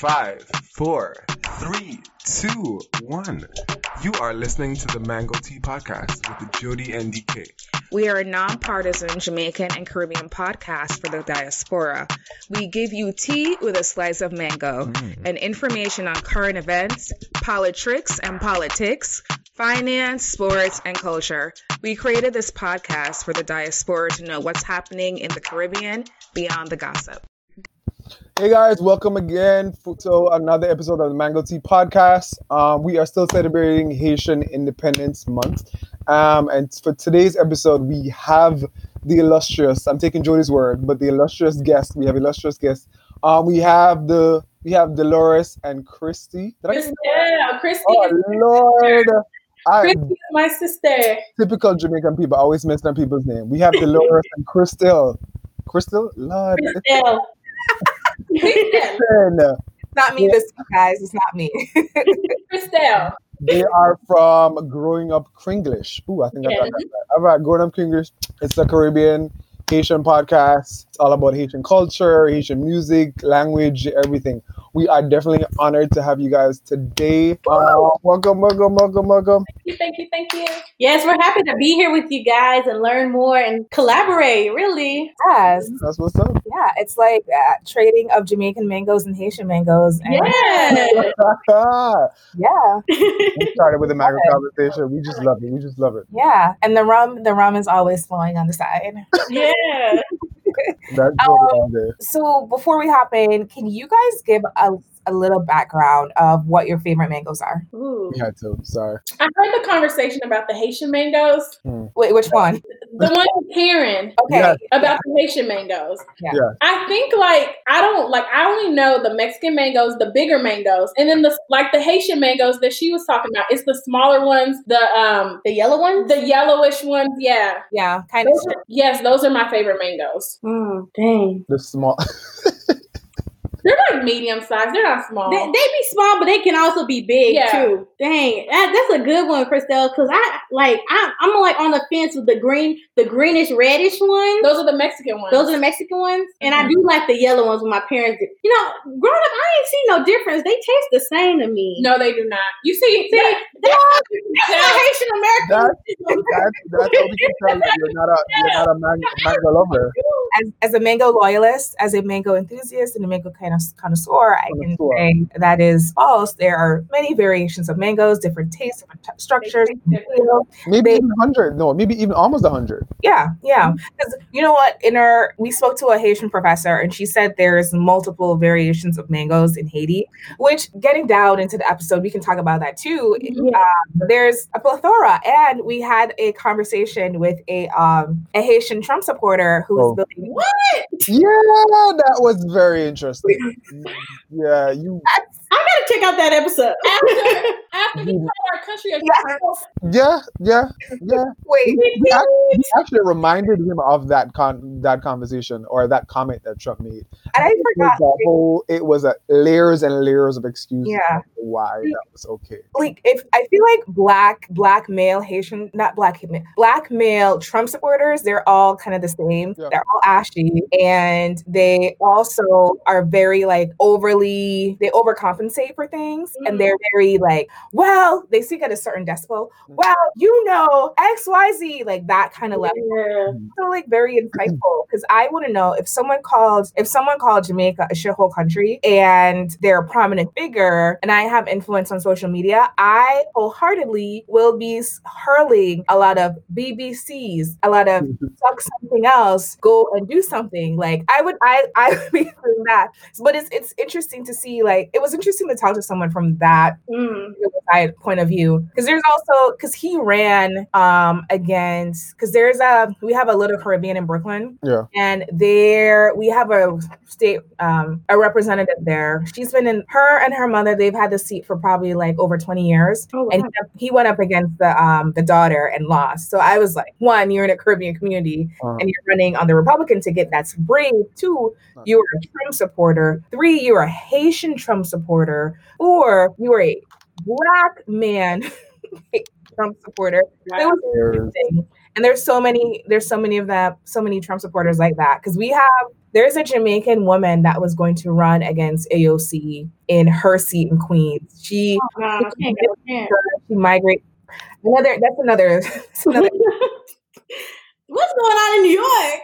Five, four, three, two, one. You are listening to the Mango Tea Podcast with Jody and DK. We are a nonpartisan Jamaican and Caribbean podcast for the diaspora. We give you tea with a slice of mango Mm. and information on current events, politics and politics, finance, sports, and culture. We created this podcast for the diaspora to know what's happening in the Caribbean beyond the gossip. Hey guys, welcome again to another episode of the Mango Tea Podcast. Um, we are still celebrating Haitian Independence Month, um, and for today's episode, we have the illustrious. I'm taking Jody's word, but the illustrious guest. We have illustrious guests. Um, we have the we have Delores and Christy. Did I Yeah, Christy, Oh Lord, I my sister. typical Jamaican people. Always mess up people's name. We have Delores and Crystal. Crystal, Lord, Christelle. listen. not me this week, guys. It's not me. Christelle. They are from Growing Up Krenglish. Ooh, I think I got that. right. All right, Growing Up Krenglish. It's a Caribbean Haitian podcast. It's all about Haitian culture, Haitian music, language, everything. We are definitely honored to have you guys today. Uh, welcome, welcome, welcome, welcome. Thank you, thank you, thank you. Yes, we're happy to be here with you guys and learn more and collaborate, really. yes, That's what's up. yeah. It's like uh, trading of Jamaican mangoes and Haitian mangoes. And Yeah. yeah, we started with a macro conversation. We just love it. We just love it. yeah. And the rum, the rum is always flowing on the side. yeah. Um, what we're on there. So before we hop in, can you guys give a, a little background of what your favorite mangoes are? Ooh. We had to. Sorry. I heard the conversation about the Haitian mangoes. Wait, which one? The one with Karen Okay. Yes. about the Haitian mangoes. Yeah. Yeah. I think like I don't like I only know the Mexican mangoes, the bigger mangoes, and then the like the Haitian mangoes that she was talking about. It's the smaller ones, the um The yellow ones, the yellowish ones. Yeah. Yeah, kind of. Are- yes, those are my favorite mangoes. Mm, dang. The small. They're like medium sized. They're not small. They, they be small, but they can also be big Yeah. too. Dang, that, that's a good one, Christelle. Because I like I, I'm like on the fence with the green, the greenish reddish ones. those are the Mexican ones. Those are the Mexican ones, and Mm-hmm. I do like the yellow ones when my parents did. You know, growing up, I ain't seen no difference. They taste the same to me. no, they do not. You see, See, that- that's, that's that's why Haitian American. That's, that's, that's how we can tell that you're not a, you're not a man, mango lover. As, as a mango loyalist, as a mango enthusiast, and a mango kind of connoisseur, I can say that is false. There are many variations of mangoes, different tastes, different t- structures. feel. Maybe They- even 100. No, maybe even almost 100. Yeah, yeah. Because you know what? In our, we spoke to a Haitian professor, and she said there's multiple variations of mangoes in Haiti. Which, getting down into the episode, we can talk about that too. Yeah. Um, there's a plethora, and we had a conversation with a um a Haitian Trump supporter who was Oh. building. What? Yeah, that was very interesting. Yeah, you. I gotta check out that episode. After, after he called our country a Yeah, yeah, yeah. Wait, We actually, we actually reminded him of that con that conversation or that comment that Trump made. and I It was forgot. a whole. It was a layers and layers of excuses Yeah. why that mm-hmm. was okay. like if I feel like black black male Haitian not black ma- black male Trump supporters they're all kind of the same Yeah. they're all ashy and they also are very like overly they overcompensate for things Mhm. and they're very like well they speak at a certain decibel well you know XYZ like that kind of level Yeah. so like very insightful because I want to know if someone called if someone called Jamaica a shithole country and they're a prominent figure and I have influence on social media, I wholeheartedly will be hurling a lot of BBCs, a lot of suck something else, go and do something. Like I would I I would be doing that. But it's it's interesting to see like it was interesting to talk to someone from that Mm. side point of view. Because there's also because he ran um against because there's a we have a little caribbean in brooklyn. Yeah. and there we have a state um a representative there. She's been in her and her mother they've had the seat for probably like over 20 years. Oh, and wow. he, he went up against the um the daughter and lost so i was like one you're in a caribbean community Uh, and you're running on the republican ticket. That's brave two you're a trump supporter. Three you're a haitian trump supporter four you're a black man Trump supporter. So it was interesting. And there's so many, there's so many of them, so many Trump supporters like that. Because we have there's a Jamaican woman that was going to run against AOC in her seat in Queens. She, Oh, no, I can't go there. she migrate. Another that's another, that's another What's going on in New York?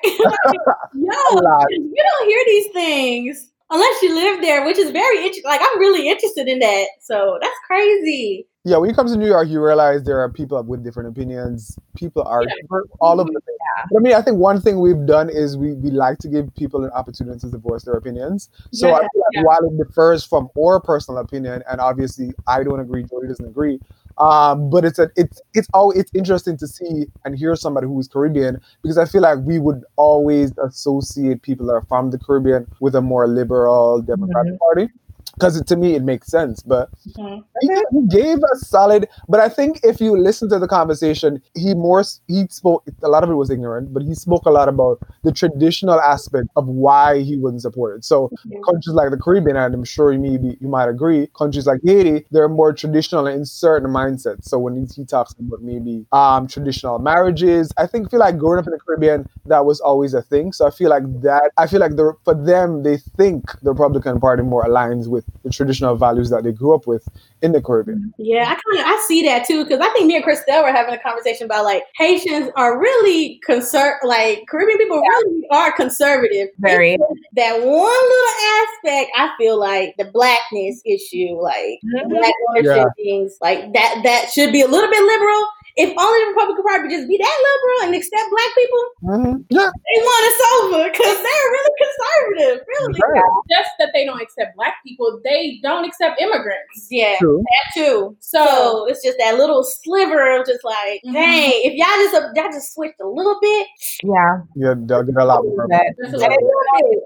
Yo, you don't hear these things unless you live there, which is very interesting. Like I'm really interested in that. So that's crazy. Yeah, when you come to New York, you realize there are people with different opinions. People are different all over the place. But I mean, I think one thing we've done is we, we like to give people an opportunity to voice their opinions. So I Yeah, feel like yeah. while it differs from our personal opinion, and obviously I don't agree, Jody doesn't agree, um, but it's a it's it's all it's interesting to see and hear somebody who is Caribbean because I feel like we would always associate people that are from the Caribbean with a more liberal Democratic Party. Because to me, it makes sense, but Mhm. he, he gave a solid. But I think if you listen to the conversation, he more he spoke. A lot of it was ignorant, but he spoke a lot about the traditional aspect of why he wasn't supported. So countries like the Caribbean, and I'm sure you maybe you might agree, countries like Haiti, they're more traditional in certain mindsets. So when he, he talks about maybe um, traditional marriages, I think feel like growing up in the Caribbean, that was always a thing. So I feel like that. I feel like the for them, they think the Republican Party more aligns with the traditional values that they grew up with in the Caribbean. Yeah, I kind of I see that too because I think me and Christelle were having a conversation about like Haitians are really concerned. Like Caribbean people really are conservative. Very. That one little aspect, I feel like the blackness issue, like Mhm. black ownership things, like that that should be a little bit liberal. If only the Republican Party would just be that liberal and accept black people, Mhm. Yeah, they want us over because they're really conservative. Really, right. Just that they don't accept black people, they don't accept immigrants. yeah. True. That too. So it's just that little sliver of just like, Mhm. dang, if y'all just y'all just switched a little bit, yeah. Yeah, they'll get a lot more. That- And it's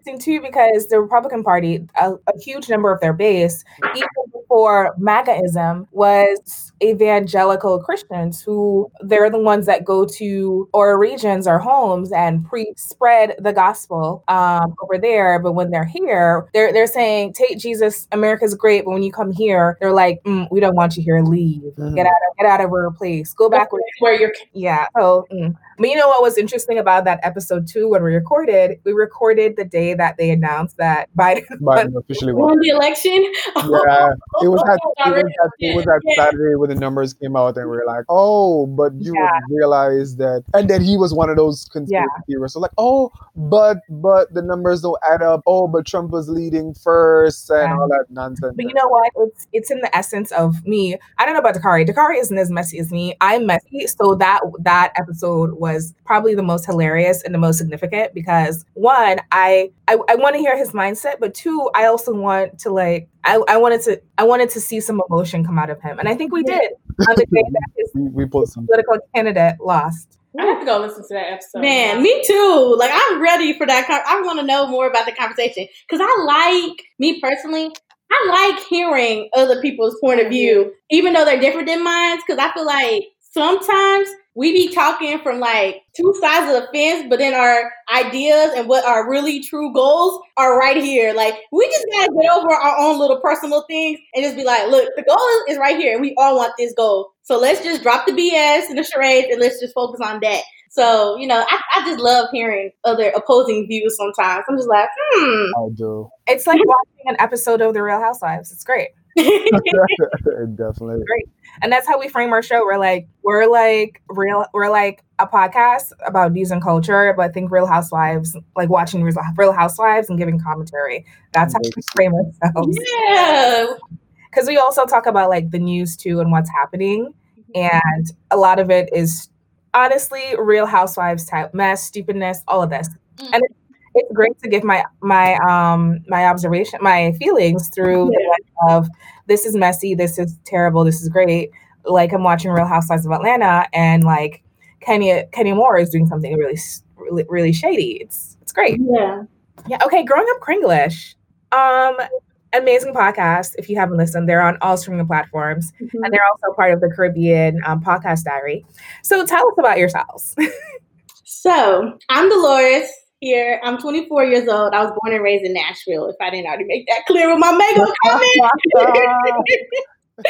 interesting too because the Republican Party, a, a huge number of their base, even before MAGAism, was evangelical Christians who they're the ones that go to our regions or homes and pre spread the gospel um, over there. But when they're here, they're they're saying, "Take Jesus, America's great." But when you come here, they're like, mm, "We don't want you here. Leave. Mhm. Get out of get out of our place. Go back where where you're yeah. So, mm. But you know what was interesting about that episode too? When we recorded, we recorded the day that they announced that Biden. Biden officially won. won the election. Yeah, it was that it was that, it was that Yeah. Saturday when the numbers came out and we were like, oh, but you Yeah. realize that, and then he was one of those conspiracy theorists. So like, oh, but but the numbers don't add up. Oh, but Trump was leading first and Yeah. all that nonsense. But you know what? It's it's in the essence of me. I don't know about Dakari. Dakari isn't as messy as me. I'm messy, so that that episode was probably the most hilarious and the most significant because one, I I, I want to hear his mindset, but two, I also want to like I, I wanted to I wanted to see some emotion come out of him, and I think we did on the day that his we, we pulled some. political candidate lost. I have to go listen to that episode. Man, me too. Like I'm ready for that. Con- I want to know more about the conversation because I like me personally. I like hearing other people's point of view, even though they're different than mine. Because I feel like sometimes we be talking from like two sides of the fence, but then our ideas and what our really true goals are right here. Like we just gotta get over our own little personal things and just be like, look, the goal is, is right here, and we all want this goal. So let's just drop the BS and the charades, and let's just focus on that. So, you know, I, I just love hearing other opposing views sometimes. I'm just like, hmm. I do. It's like watching an episode of The Real Housewives. It's great. Definitely. And that's how we frame our show. We're like, we're like real we're like a podcast about news and culture, but think Real Housewives, like watching Real Housewives and giving commentary. That's how we frame ourselves. yeah. Because we also talk about like the news too and what's happening. And a lot of it is honestly Real Housewives type mess, stupidness, all of this. Mm. And it's, it's great to give my my um my observation, my feelings through the lens of this is messy, this is terrible, this is great. Like I'm watching Real Housewives of Atlanta, and like Kenya Kenya Moore is doing something really really, really shady. It's it's great. Yeah. Yeah. Okay. Growing up Krenglish. Um, amazing podcast. If you haven't listened, they're on all streaming platforms, Mm-hmm. and they're also part of the Caribbean um, podcast diary. So tell us about yourselves. So I'm Delores here. I'm 24 years old. I was born and raised in Nashville, if I didn't already make that clear with my mango comment.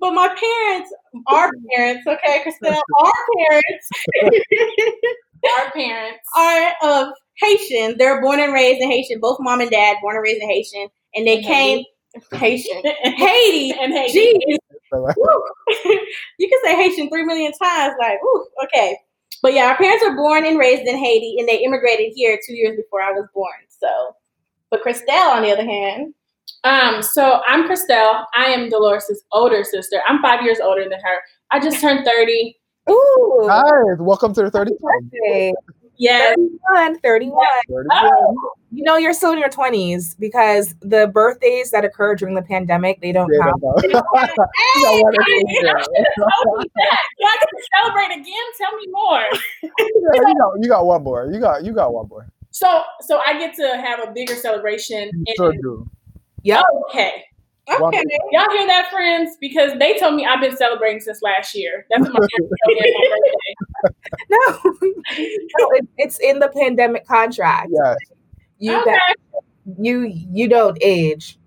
but my parents, our parents, okay, Christelle, our parents Our parents. are of Haitian. They're born and raised in Haitian. Both mom and dad born and raised in Haitian, and they came Haitian, Haiti, and Haiti. You can say Haitian three million times, like, ooh, okay. But yeah, our parents were born and raised in Haiti, and they immigrated here two years before I was born. So, but Christelle, on the other hand, Um, so I'm Christelle. I am Delores' older sister. I'm five years older than her. I just turned 30. Ooh. Guys, welcome to the 30 birthday. Yes. 31, 31. Oh, You know, you're still in your 20s because the birthdays that occur during the pandemic, they don't Yeah, count. no. You got one of these, yeah. tell me that. Do I get to celebrate again? Tell me more. Yeah, you got you got one more. You got you got one more. So, so I get to have a bigger celebration. You and- sure do. okay. Okay. Y'all hear that, friends? Because they told me I've been celebrating since last year. That's what my parents told me on my birthday. No, no it, it's in the pandemic contract. Yeah, You Okay. that, you you don't age.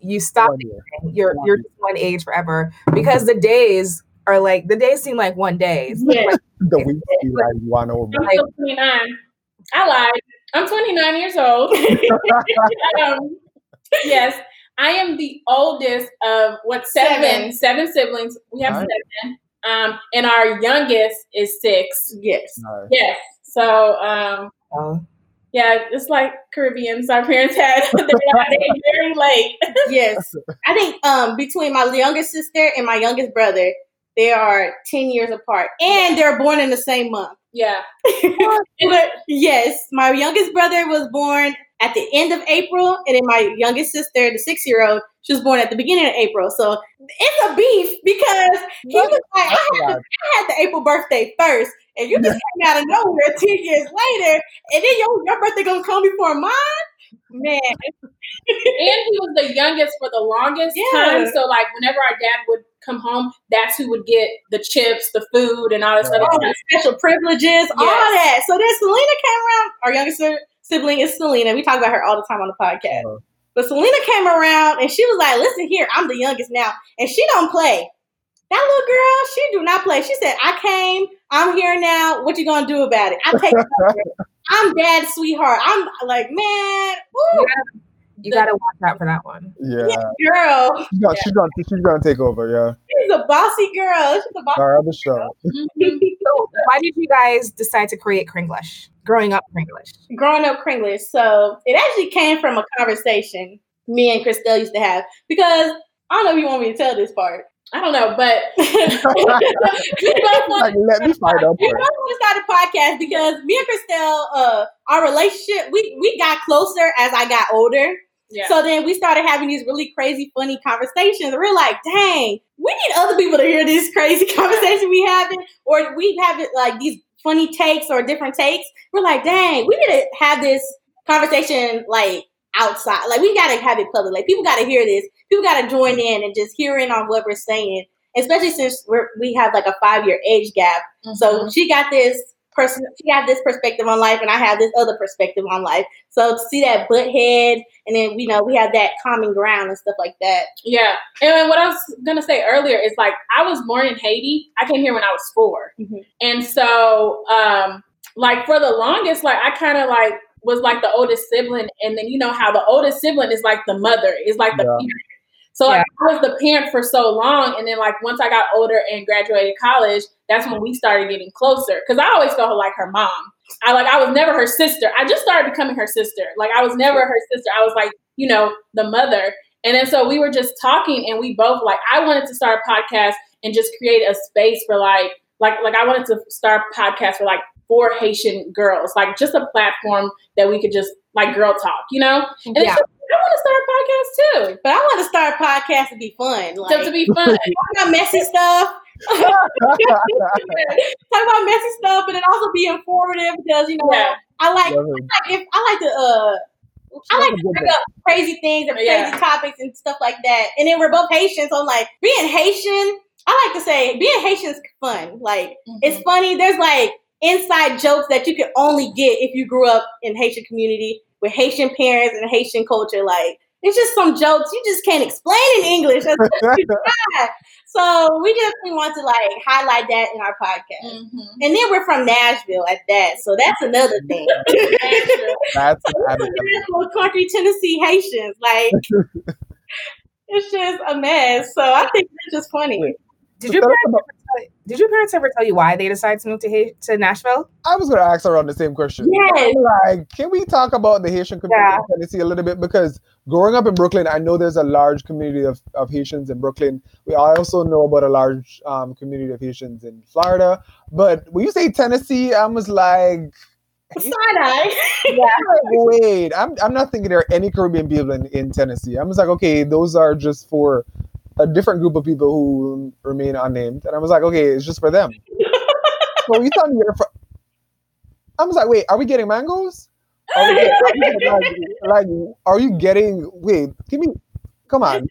You stop one year. aging. You're One you're year. one age forever because the days are like the days seem like one day. It's Yeah. like- The weeks be like one over. I'm still 29. I lied. I'm 29 years old. um, yes, I am the oldest of what seven Seven. seven siblings. We have Nice. seven. Um, and our youngest is six. Yes. Nice. Yes. So um, oh, yeah, it's like Caribbeans. Our parents had they died very late. Yes. I think um between my youngest sister and my youngest brother, they are 10 years apart. And they're born in the same month. Yeah. But yes, my youngest brother was born at the end of April, and then my youngest sister, the six year old, she was born at the beginning of April. So it's a beef because he was like, I had, the, I had the April birthday first, and you just came out of nowhere 10 years later, and then your, your birthday gonna come before mine? Man, and he was the youngest for the longest Yeah. time. So like whenever our dad would come home, that's who would get the chips, the food, and all this other all special privileges, all that. So then Selena came around. Our youngest sibling is Selena. We talk about her all the time on the podcast. Uh-huh. But Selena came around and she was like, "Listen here, I'm the youngest now, and she don't play. That little girl, she do not play. She said, "I came, I'm here now. What you gonna do about it? I take. over. I'm dad's sweetheart. I'm like, man, woo, you gotta watch out for that one. Yeah, girl, she's gonna, she's gonna she's gonna take over. Yeah, she's a bossy girl. She's a bossy." our other show. Mhm. So why did you guys decide to create Krenglish? Growing up Krenglish. growing up Krenglish. So it actually came from a conversation me and Christelle used to have because I don't know if you want me to tell this part. I don't know, but we both Like, let me find out. we both wanted to start a podcast because me and Christelle, uh, our relationship, we, we got closer as I got older. yeah. So then we started having these really crazy, funny conversations. We're like, dang, we need other people to hear this crazy conversation we having, or we have it like these funny takes or different takes. We're like, dang, we need to have this conversation like outside. Like we gotta have it public. Like people gotta hear this. People gotta join in and just hear in on what we're saying. Especially since we're we have like a five year age gap. So Mhm. she got this person, she got this perspective on life, and I have this other perspective on life. So to see that butt head, and then you know we have that common ground and stuff like that. yeah. And what I was gonna say earlier is like I was born in Haiti. I came here when I was 4 Mhm. and so um, like for the longest, like I kind of like was like the oldest sibling, and then you know how the oldest sibling is like the mother, is like the Yeah. parent. So like, I was the parent for so long, and then like once I got older and graduated college, that's when we started getting closer. Because I always felt like her mom. I like I was never her sister. I just started becoming her sister. Like I was never her sister. I was like you know the mother. And then so we were just talking, and we both like I wanted to start a podcast and just create a space for like like like I wanted to start a podcast for like for Haitian girls, like just a platform that we could just like girl talk, you know. And Yeah. so I want to start a podcast too. But I want to start a podcast to be fun, like So to be fun. talk about messy stuff. talk about messy stuff, but then also be informative because you know Yeah. I like Love like if I like to uh I like to bring up crazy things and crazy Yeah. topics and stuff like that. And then we're both Haitian, so like being Haitian, I like to say being Haitian is fun. Like it's funny. There's like inside jokes that you can only get if you grew up in Haitian community with Haitian parents and Haitian culture. Like it's just some jokes you just can't explain in English. That's what you try. So we definitely want to like highlight that in our podcast. Mhm. And then we're from Nashville at that, so that's another thing. That's an added Nashville country Tennessee Haitians, like it's just a mess. So I think it's just funny. Wait. Did your parents ever tell, did your parents ever tell you why they decided to move to Ha- to Nashville? I was going to ask around the same question. Yes. Like, can we talk about the Haitian community Yeah. in Tennessee a little bit? Because growing up in Brooklyn, I know there's a large community of, of Haitians in Brooklyn. We also know about a large um, community of Haitians in Florida. But when you say Tennessee, I was like, Side eye. I'm like, wait, I'm, I'm not thinking there are any Caribbean people in, in Tennessee. I'm just like, okay, those are just for a different group of people who remain unnamed. And I was like, okay, it's just for them. so you thought you're from. I was like, wait, are we getting mangoes? Are we get- are we getting, like, like, are you getting? Wait, give me. Come on,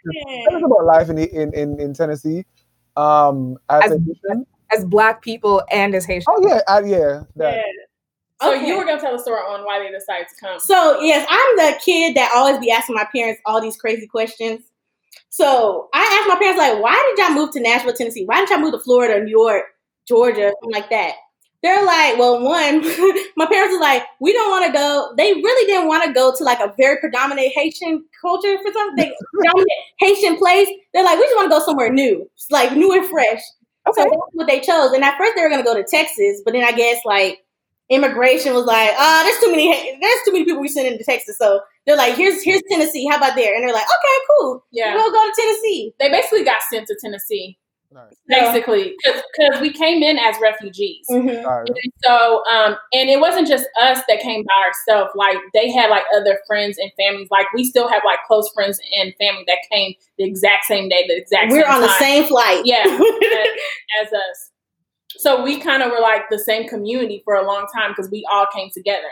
tell us about life in in in, in Tennessee. Um, as As- a As black people and as Haitian. Oh yeah, uh, yeah. That. Yeah. So Okay. you were gonna tell the story on why they decided to come. So yes, I'm the kid that always be asking my parents all these crazy questions. So I asked my parents like, why did y'all move to Nashville, Tennessee? Why didn't y'all move to Florida, New York, Georgia, something like that? They're like, well, one, my parents are like, we don't want to go. They really didn't want to go to like a very predominant Haitian culture for something, predominant Haitian place. They're like, we just want to go somewhere new, like new and fresh. So Okay. that's what they chose. And at first they were going to go to Texas, but then I guess like immigration was like, ah, there's too many, there's too many people we send into Texas. So they're like, here's here's Tennessee. How about there? And they're like, okay, cool. yeah, We'll go to Tennessee. they basically got sent to Tennessee, Nice. basically, because we came in as refugees. Mhm. All right. And so, um, and it wasn't just us that came by ourselves. Like they had like other friends and families. Like we still have like close friends and family that came the exact same day, the exact We're same on the same flight. Yeah. as us. So we kind of were like the same community for a long time because we all came together.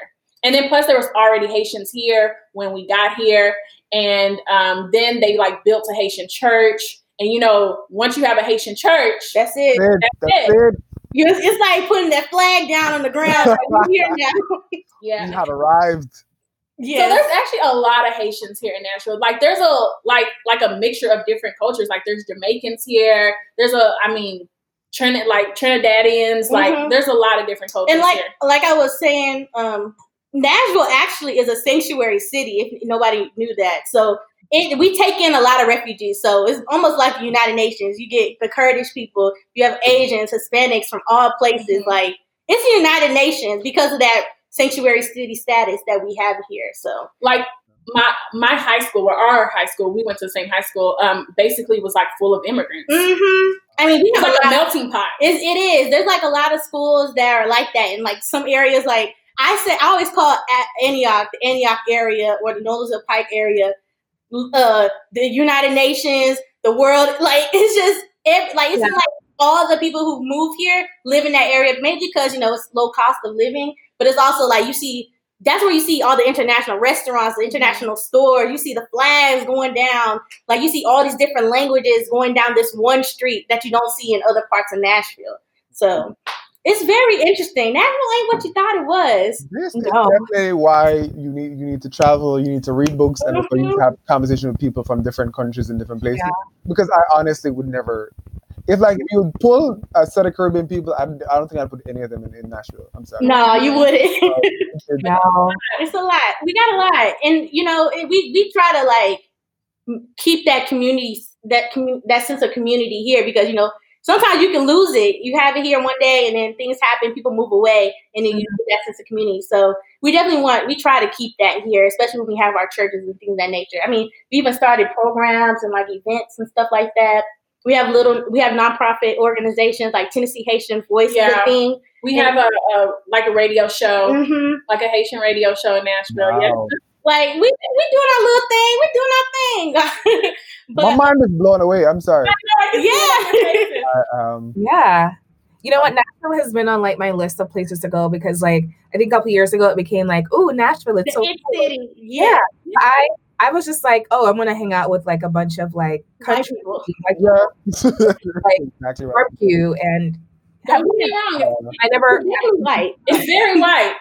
And then plus there was already Haitians here when we got here, and um, then they like built a Haitian church. And you know, once you have a Haitian church, That's it. That's it. That's it. it. You- It's like putting that flag down on the ground. Like, we're here now. yeah. You had arrived. So there's actually a lot of Haitians here in Nashville. Like there's a like like a mixture of different cultures. Like there's Jamaicans here. There's a I mean Trinidad like Trinidadians. Like Mhm. there's a lot of different cultures and like here. like I was saying, um, Nashville actually is a sanctuary city. If nobody knew that, so it, we take in a lot of refugees. So it's almost like the United Nations. You get the Kurdish people, you have Asians, Hispanics from all places. Mhm. Like it's the United Nations because of that sanctuary city status that we have here. So Like my my high school or our high school, we went to the same high school. Um, basically was like full of immigrants. hmm I mean, we It's have like a a melting pot. It, it is. There's like a lot of schools that are like that, in like some areas. Like I say I always call Antioch, the Antioch area or the Nolensville Pike area, uh, the United Nations, the world. Like it's just ev- like it's Yeah. like all the people who move here live in that area, mainly because you know it's low cost of living, but it's also like you see. That's where you see all the international restaurants, the international stores. You see the flags going down. Like you see all these different languages going down this one street that you don't see in other parts of Nashville. So it's very interesting. Nashville ain't what you thought it was. This is No. definitely why you need you need to travel, you need to read books, and for you to have conversation with people from different countries and different places. Because I honestly would never, if like if you pull a set of Caribbean people, I, I don't think I'd put any of them in, in Nashville. I'm sorry. No, you wouldn't. No. it's a lot. We got a lot, and you know, it- we we try to like keep that community, that commu- that sense of community here because you know sometimes you can lose it. You have it here one day, and then things happen, people move away, and then you lose that sense of community. So we definitely want we try to keep that here, especially when we have our churches and things of that nature. I mean, we even started programs and like events and stuff like that. We have little, we have nonprofit organizations like Tennessee Haitian Voice Yeah. thing. We have a, a like a radio show, hmm like a Haitian radio show in Nashville. Yeah. Wow. Like we we doing our little thing, we doing our thing. My mind is blown away. I'm sorry. yeah, I, um, Yeah. You know what? Nashville has been on like my list of places to go because like I think a couple years ago it became like, oh, Nashville, it's the so cool. city. Yeah, I I was just like, oh, I'm gonna hang out with like a bunch of like country people. like yeah. Like, exactly right. barbecue and Don't get me wrong. Uh, I never It's definitely white. It's very white.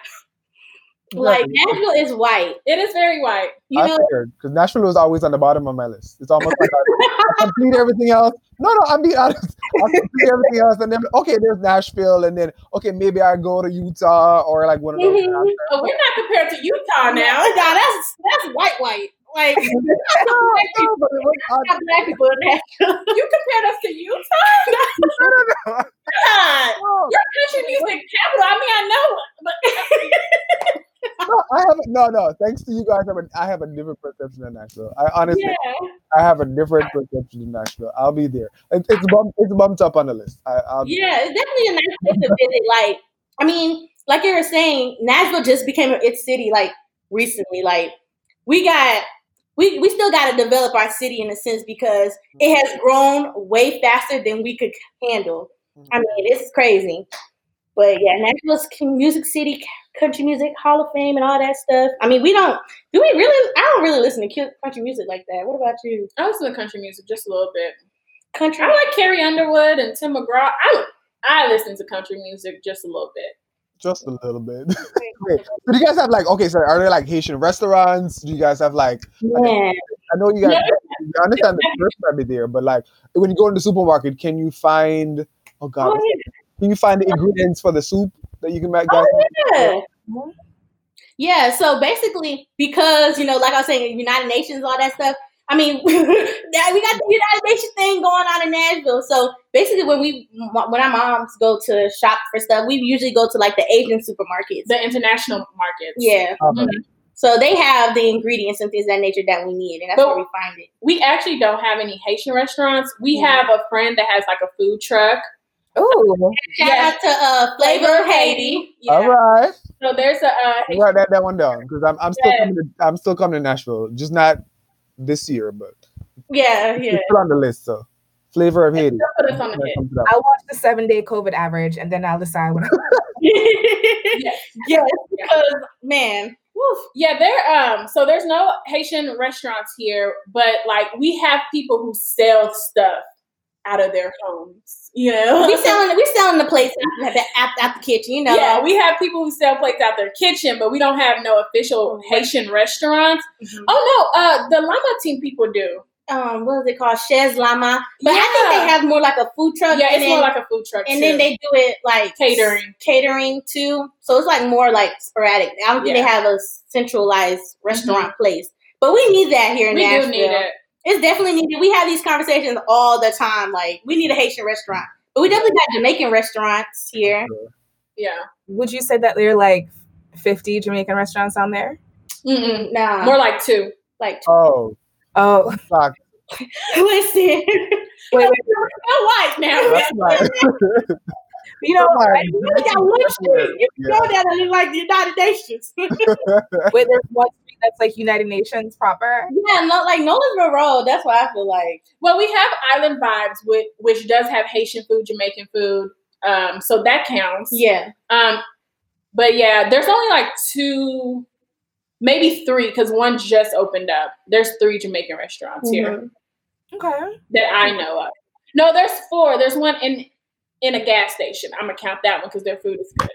Like Nashville is white. It is very white. You I know, because Nashville was always on the bottom of my list. It's almost like I, I complete everything else. No, no, I'm being honest. I complete everything else, and then okay, there's Nashville, and then okay, maybe I go to Utah or like one of those. Mhm. But we're not compared to Utah now. now that's that's white white. Like No, no, but it was black people in Nashville. You compared us to Utah? No, no, no. God. No, You're country music capital. I mean, I know, but no, I have no, no. Thanks to you guys, I have a, I have a different perception of Nashville. I honestly, yeah. I have a different perception of Nashville. I'll be there. It, it's bumped, it's bumped up on the list. I, I'll Yeah, it's definitely a nice place to visit. Like, I mean, like you were saying, Nashville just became its city like recently. Like, we got we we still got to develop our city in a sense because it has grown way faster than we could handle. I mm-hmm. mean, it's crazy. But yeah, Nashville's c- music city, country music hall of fame, and all that stuff. I mean, we don't. Do we really? I don't really listen to country music like that. What about you? I listen to country music just a little bit. Country. I like Carrie Underwood and Tim McGraw. I I listen to country music just a little bit. just a little bit. Wait, do you guys have like okay? So are there like Haitian restaurants? Do you guys have like? Man, I know you guys. I understand the first might be there, but like when you go in the supermarket, can you find? Oh God, oh, what's- can you find the ingredients for the soup that you can make? Guys? Oh, yeah. Yeah, so basically, because you know, like I was saying, United Nations, all that stuff. I mean, that we got the United Nations thing going on in Nashville. So basically, when we when our moms go to shop for stuff, we usually go to like the Asian supermarkets. The international markets. Yeah, Okay. so they have the ingredients and things of that nature that we need, and that's But- where we find it. We actually don't have any Haitian restaurants. We Yeah. have a friend that has like a food truck. Ooh. Shout Yeah. out to uh, Flavor of Haiti. Yeah. All right, So there's a uh, I write that, that one down because I'm I'm still Yeah. coming to, I'm still coming to Nashville, just not this year, but Yeah, yeah. it's still on the list. So, flavor of Haiti. put us on the When it list. comes to that. I'll watch the seven day COVID average and then I'll decide what yes, yes, because man, woof. Yeah, there um so there's no Haitian restaurants here, but like we have people who sell stuff out of their homes. You know? we selling we selling the plates out the, at, at the kitchen, you know. yeah, we have people who sell plates out their kitchen, but we don't have no official Haitian restaurants. Mhm. Oh no, uh the Llama Team people do. um, what is it called? Chez Lama. But I think they have more like a food truck. Yeah, it's then, more like a food truck. and too. then they do it like Catering. catering too. So it's like more like sporadic. I don't think Yeah. they have a centralized restaurant place. But we need that here in we do Nashville. Need it. It's definitely needed. We have these conversations all the time. Like we need a Haitian restaurant. But we definitely got Jamaican restaurants here. Yeah. would you say that there are like 50 Jamaican restaurants down there? Mm-mm. Nah, More like two. like Oh, Oh, fuck. listen. wait, wait. Oh, white now. That's right. You know, Come You got one street. You Yeah. go down and look like the United Nations. wait, there's one street that's like United Nations proper. yeah, no, like Nolensville Road. That's what I feel like. Well, we have Island Vibes, which, which does have Haitian food, Jamaican food. Um, so that counts. Yeah. Um, but yeah, there's only like two, maybe three, because one just opened up. There's three Jamaican restaurants here Mhm. Okay. that I know of. No, there's four. There's one in in a gas station. I'm gonna count that one because their food is good.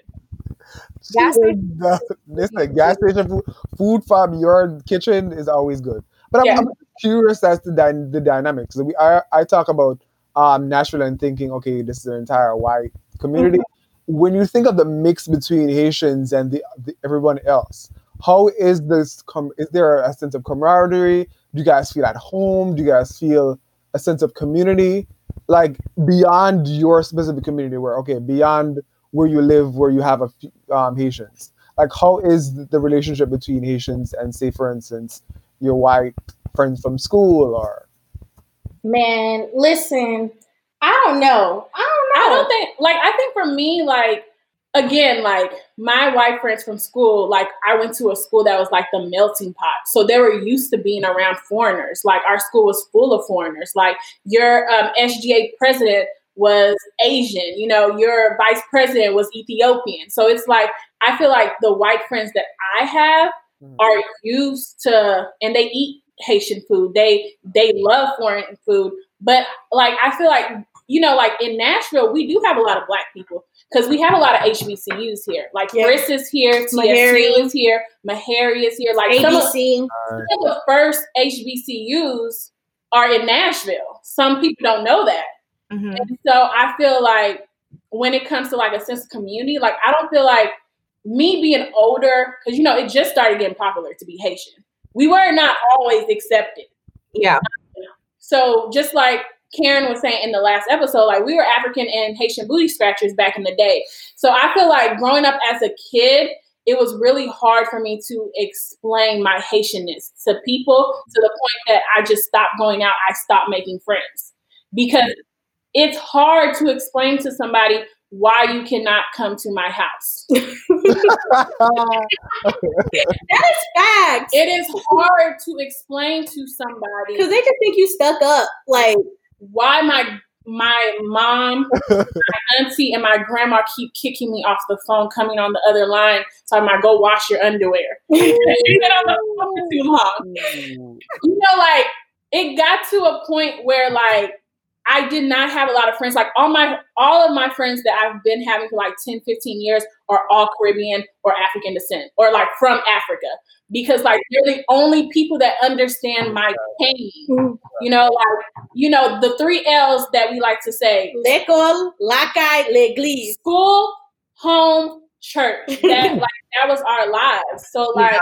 Gas station, Listen, gas station food, food from your kitchen is always good. But I'm, Yeah. I'm curious as to dy- the dynamics. We I, I talk about um, Nashville and thinking, okay, this is an entire white community. When you think of the mix between Haitians and the, the everyone else, how is this? Com- is there a sense of camaraderie? Do you guys feel at home? Do you guys feel a sense of community? Like beyond your specific community, where okay, beyond where you live, where you have a few, um, Haitians. Like, how is the relationship between Haitians and, say, for instance, your white friends from school or? Man, listen. I don't know. I don't know. I don't think like I think for me, like again, like my white friends from school, like I went to a school that was like the melting pot. So they were used to being around foreigners. Like our school was full of foreigners. Like your um, SGA president was Asian, you know, your vice president was Ethiopian. So it's like I feel like the white friends that I have mm. are used to and they eat Haitian food. They they love foreign food. But like I feel like you know, like in Nashville, we do have a lot of black people because we have a lot of HBCUs here. Like Yeah. Chris is here, Meharry. Is here, Meharry is here. Like some of, some of the first HBCUs are in Nashville. Some people don't know that. Mhm. And so I feel like when it comes to like a sense of community, like I don't feel like me being older, because you know, it just started getting popular to be Haitian. We were not always accepted. Yeah. So just like Karen was saying in the last episode, like we were African and Haitian booty scratchers back in the day. So I feel like growing up as a kid, it was really hard for me to explain my Haitianness to people to the point that I just stopped going out. I stopped making friends because it's hard to explain to somebody why you cannot come to my house. That is facts. It is hard to explain to somebody Because they just think you stuck up. Like, why my my mom, my auntie, and my grandma keep kicking me off the phone, coming on the other line, telling me, "Go wash your underwear." You've been on the phone for too long. Mm. You know, like it got to a point where like I did not have a lot of friends. Like all my all of my friends that I've been having for like 10, 15 years are all Caribbean or African descent or like from Africa. Because like they're the only people that understand my pain. You know, like you know, the three L's that we like to say. l'école, la caille, l'église. School, home, church. That like that was our lives. So like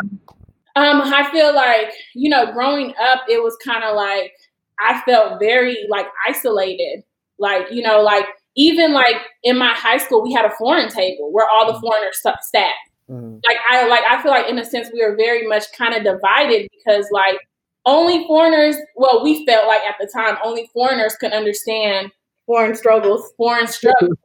um I feel like, you know, growing up it was kind of like I felt very like isolated. Like, you know, like even like in my high school we had a foreign table where all the foreigners sta- sat. Mhm. Like I like I feel like in a sense we were very much kind of divided because like only foreigners, well, we felt like at the time only foreigners could understand Foreign struggles. foreign struggles.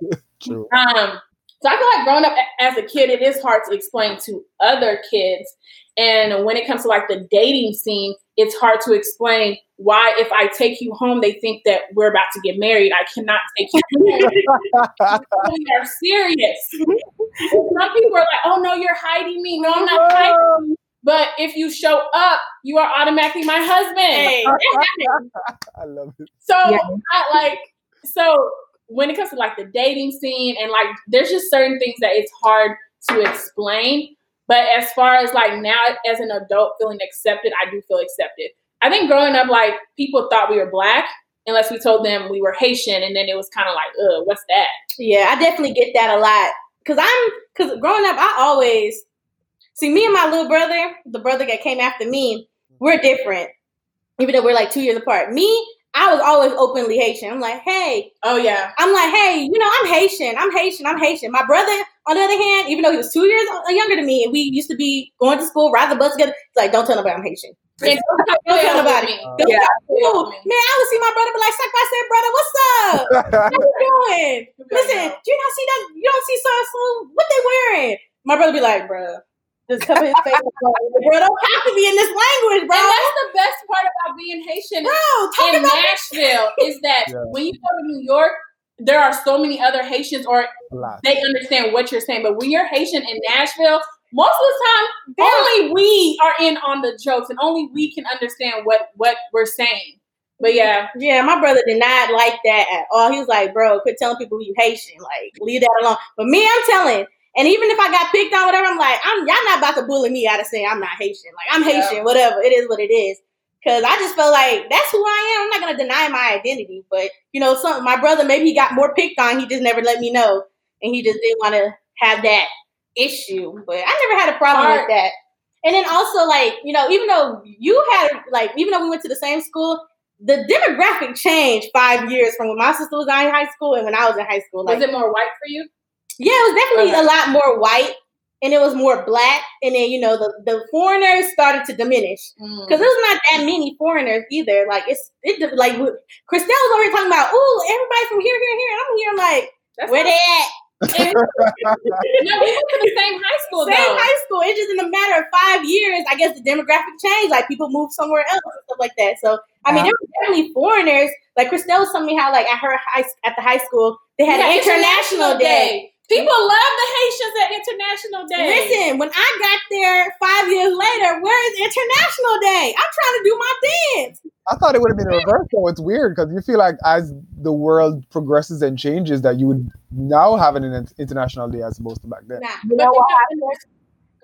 Um, so I feel like growing up as a kid, it is hard to explain to other kids. And when it comes to like the dating scene, it's hard to explain why if I take you home, they think that we're about to get married. I cannot take you home. we are serious. Some people are like, oh no, you're hiding me. No, I'm not hiding you. But if you show up, you are automatically my husband. Hey, I love it. So Yeah. I like so when it comes to like the dating scene and like there's just certain things that it's hard to explain. But as far as like now as an adult feeling accepted, I do feel accepted. I think growing up, like people thought we were black unless we told them we were Haitian, and then it was kind of like, ugh, what's that? Yeah, I definitely get that a lot. Cause I'm, cause growing up, I always see me and my little brother, the brother that came after me, we're different. Even though we're like two years apart. Me, I was always openly Haitian. I'm like, hey, Oh yeah, I'm like, hey, you know, I'm Haitian. I'm Haitian. I'm Haitian. My brother, on the other hand, even though he was two years younger than me, and we used to be going to school, ride the bus together, he's like, don't tell nobody I'm Haitian. And Don't tell nobody. Uh, Don't Yeah. tell- man, I would see my brother be like, Suck, I said, brother, what's up? How you doing? Listen, do you not see that? You don't see so so what they wearing? My brother be like, bro, just cover his face. bro, don't have to be in this language, bro. And that's the best part about being Haitian Bro, talk in about Nashville is that Yeah. when you go to New York, there are so many other Haitians, or they understand what you're saying. But when you're Haitian in Nashville, most of the time, Damn. only we are in on the jokes, and only we can understand what what we're saying. But yeah, Yeah, my brother did not like that at all. He was like, bro, quit telling people you Haitian. Like, leave that alone. But me, I'm telling. And even if I got picked on, whatever, I'm like, I'm y'all not about to bully me out of saying I'm not Haitian. Like, I'm Yeah. Haitian, whatever. It is what it is. Cause I just felt like that's who I am. I'm not gonna deny my identity. But you know, some my brother maybe he got more picked on. He just never let me know, and he just didn't want to have that issue. But I never had a problem with that. And then also like you know, even though you had like even though we went to the same school, the demographic changed five years from when my sister was in high school and when I was in high school. Like, was it more white for you? Yeah, it was definitely Okay. a lot more white and it was more black. And then, you know, the, the foreigners started to diminish Mm. because there's not that many foreigners either. Like, it's it like Christelle was here talking about, oh, everybody from here, here, here. And I'm here like, That's where they at? no, we went to the same high school Same though. high school. It's just in a matter of five years, I guess the demographic changed. Like people moved somewhere else and stuff like that. So I mean, there were definitely foreigners. Like Christelle was telling me how, like at her high at the high school, they had Yeah, an international day. People love the Haitians at International Day? Listen, when I got there five years later, where is International Day? I'm trying to do my dance. I thought it would have been reversed. So it's weird because you feel like as the world progresses and changes, that you would now have an international day as opposed to back then. Nah. You know what happened?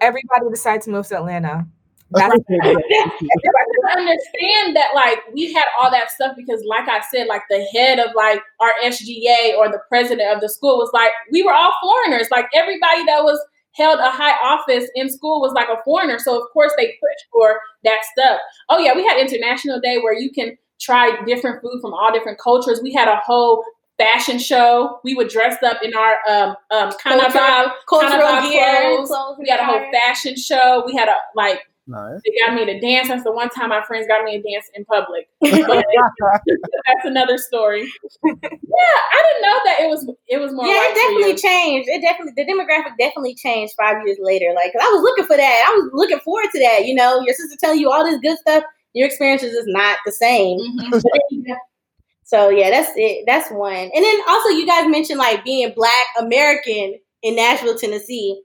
Everybody decided to move to Atlanta. That's I understand that like we had all that stuff because like I said, like the head of like our SGA or the president of the school was like, we were all foreigners. Like everybody that was held a high office in school was like a foreigner. So of course they pushed for that stuff. Oh yeah, we had International Day where you can try different food from all different cultures. We had a whole fashion show. We would dress up in our um um carnival, Cultural gear, clothes. clothes We had a whole fashion show. We had a like Nice. they got me to dance. That's the one time my friends got me to dance in public. That's another story. Yeah, I didn't know that it was it was more. Yeah, it definitely changed. It definitely the demographic definitely changed five years later. Like, 'cause I was looking for that. I was looking forward to that. You know, your sister telling you all this good stuff. Your experience is just not the same. Mhm. So yeah, that's it. That's one. And then also you guys mentioned like being black American in Nashville, Tennessee.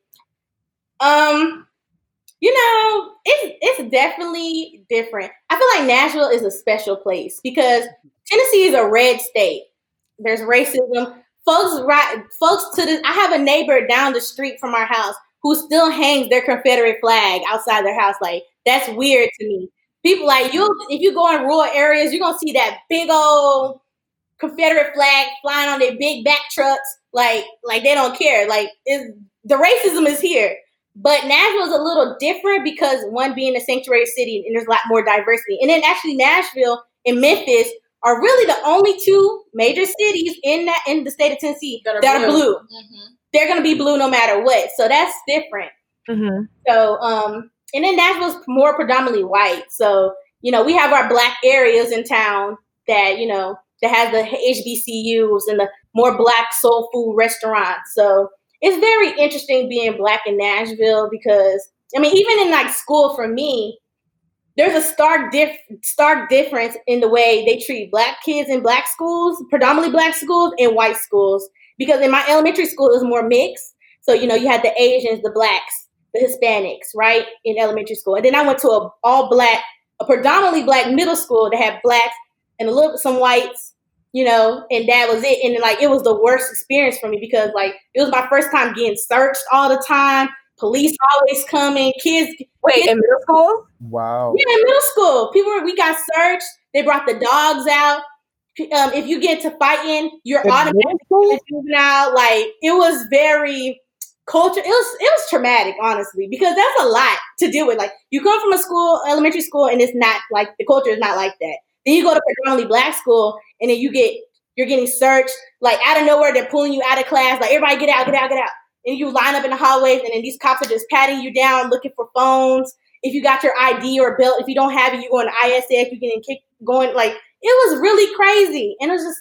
Um, you know, it's it's definitely different. I feel like Nashville is a special place because Tennessee is a red state. There's racism. Folks right folks to the I have a neighbor down the street from our house who still hangs their Confederate flag outside their house. Like that's weird to me. People like you if you go in rural areas, you're gonna see that big old Confederate flag flying on their big back trucks, like like they don't care. Like the racism is here. But Nashville is a little different because one being a sanctuary city and there's a lot more diversity. And then actually Nashville and Memphis are really the only two major cities in that in the state of Tennessee That are that are blue. blue. Mhm. They're gonna be blue no matter what. So that's different. Mhm. So, um, and then Nashville's more predominantly white. So, you know, we have our black areas in town that, you know, that has the HBCUs and the more black soul food restaurants. So it's very interesting being black in Nashville because, I mean, even in like school for me, there's a stark stark difference in the way they treat black kids in black schools, predominantly black schools and white schools. Because in my elementary school, it was more mixed. So, you know, you had the Asians, the blacks, the Hispanics, right, in elementary school. And then I went to a all black, a predominantly black middle school that had blacks and a little some whites, you know, and that was it. And like it was the worst experience for me because like it was my first time getting searched all the time. Police always coming, kids. Wait, in middle school? Wow. Yeah, in middle school, people were, we got searched. They brought the dogs out. Um, if you get to fighting, you're In automatically middle juvenile. Like it was very culture. It was it was traumatic, honestly, because that's a lot to deal with. Like you come from a school, elementary school, and it's not like the culture is not like that. Then you go to predominantly black school, and then you get you're getting searched. Like out of nowhere, they're pulling you out of class. Like everybody get out, get out, get out. And you line up in the hallways, and then these cops are just patting you down, looking for phones. If you got your ID or belt, if you don't have it, you go on ISF. You getting kicked, going like it was really crazy, and it was just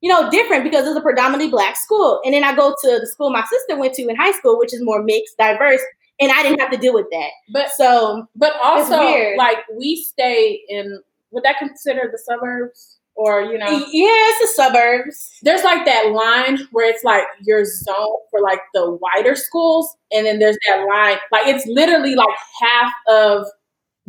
you know, different because it's a predominantly black school. And then I go to the school my sister went to in high school, which is more mixed, diverse, and I didn't have to deal with that. But So but also like we stay in would that consider the suburbs or you know yeah, it's the suburbs. there's like that line where it's like your zone for like the wider schools and then there's that line like it's literally like half of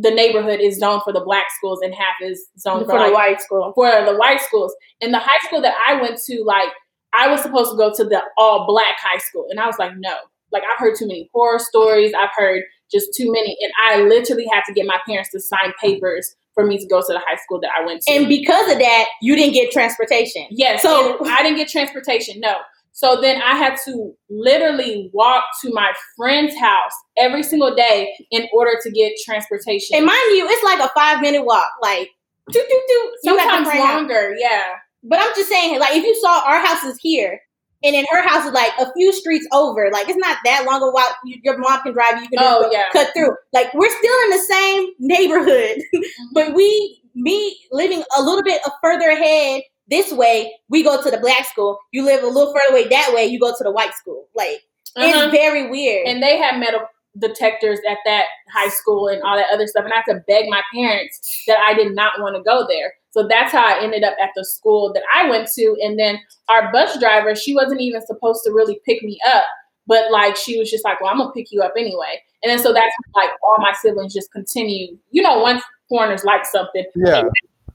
the neighborhood is zoned for the black schools and half is zoned For for, the like, white school. for the white schools. In the high school that I went to, like I was supposed to go to the all black high school, and I was like, no. Like I've heard too many horror stories. I've heard just too many, and I literally had to get my parents to sign papers for me to go to the high school that I went to. And because of that, you didn't get transportation. yes, so- I didn't get transportation. No. So then I had to literally walk to my friend's house every single day in order to get transportation. And mind you, it's like a five minute walk. Like. You got the Sometimes longer, yeah. But I'm just saying, like, if you saw our house is here, and then her house is like a few streets over, like it's not that long a walk. You, your mom can drive you. You can Oh, yeah. cut through. Like we're still in the same neighborhood, but we, me, living a little bit further ahead this way, we go to the black school. You live a little further away that way, you go to the white school. Like Uh-huh. it's very weird. and they had metal detectors at that high school and all that other stuff. And I had to beg my parents that I did not want to go there. So that's how I ended up at the school that I went to. And then our bus driver, she wasn't even supposed to really pick me up. but like she was just like, well, I'm gonna pick you up anyway. And then so that's like all my siblings just continue. You know, once foreigners like something, Yeah.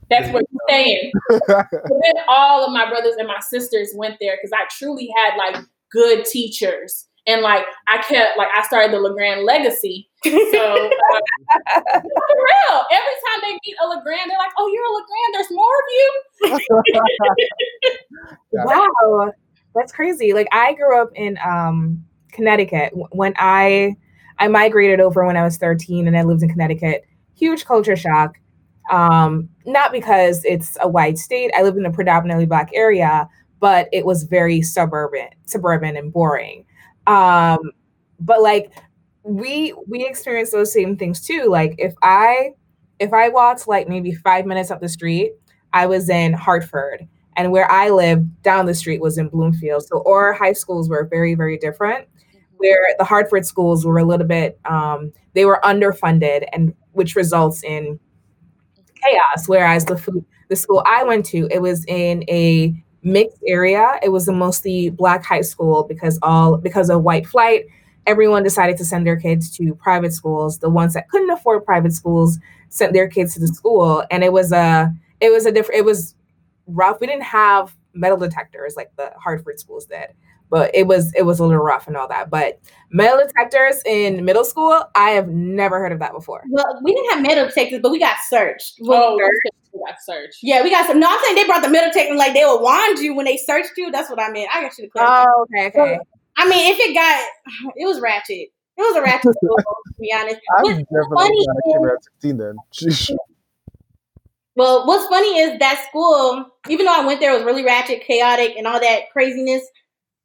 that's where you're staying. But then all of my brothers and my sisters went there because I truly had like good teachers. And like I kept like I started the Legrand legacy. So uh, for real, every time they meet a Legrand, they're like, "Oh, you're a Legrand. There's more of you." Wow, that's crazy. Like I grew up in um, Connecticut when I I migrated over when I was 13 and I lived in Connecticut. Huge culture shock. Um, not because it's a white state. I lived in a predominantly black area, but it was very suburban, suburban and boring. Um, but like we we experienced those same things too. Like if I if I walked like maybe five minutes up the street, I was in Hartford and where I lived down the street was in Bloomfield. So our high schools were very, very different. Where the Hartford schools were a little bit, um, they were underfunded, and which results in chaos. Whereas the food, the school I went to, it was in a mixed area. It was a mostly black high school because all because of white flight, everyone decided to send their kids to private schools. The ones that couldn't afford private schools sent their kids to the school, and it was a it was a different it was rough. We didn't have metal detectors like the Hartford schools did, but it was it was a little rough and all that. But metal detectors in middle school, I have never heard of that before. Well, we didn't have metal detectors, but we got searched. Oh, Well, we got searched. yeah, we got some. No, I'm saying they brought the metal detector like they would wand you when they searched you. That's what I meant. I got you to clarify. Oh, okay, okay. I mean, if it got, it was ratchet. It was a ratchet school, to be honest. I'm What's definitely funny glad I came is- here at 16 then. Well, what's funny is that school, even though I went there, it was really ratchet, chaotic, and all that craziness.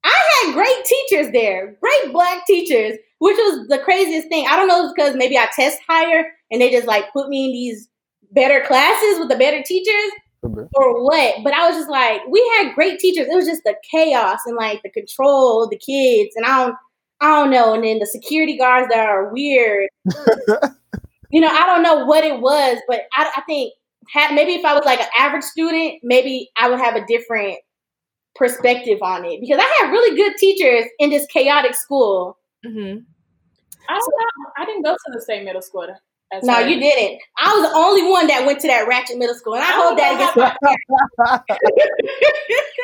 I had great teachers there, great black teachers, which was the craziest thing. I don't know if it's because maybe I test higher and they just like put me in these better classes with the better teachers mm-hmm. or what. But I was just like, we had great teachers. It was just the chaos and like the control of the kids, and I don't, I don't know. And then the security guards that are weird. you know, I don't know what it was, but I, I think had maybe if I was like an average student, maybe I would have a different perspective on it because I had really good teachers in this chaotic school. hmm I don't know. I didn't go to the same middle school as No, her. you didn't. I was the only one that went to that ratchet middle school, and I hold that against my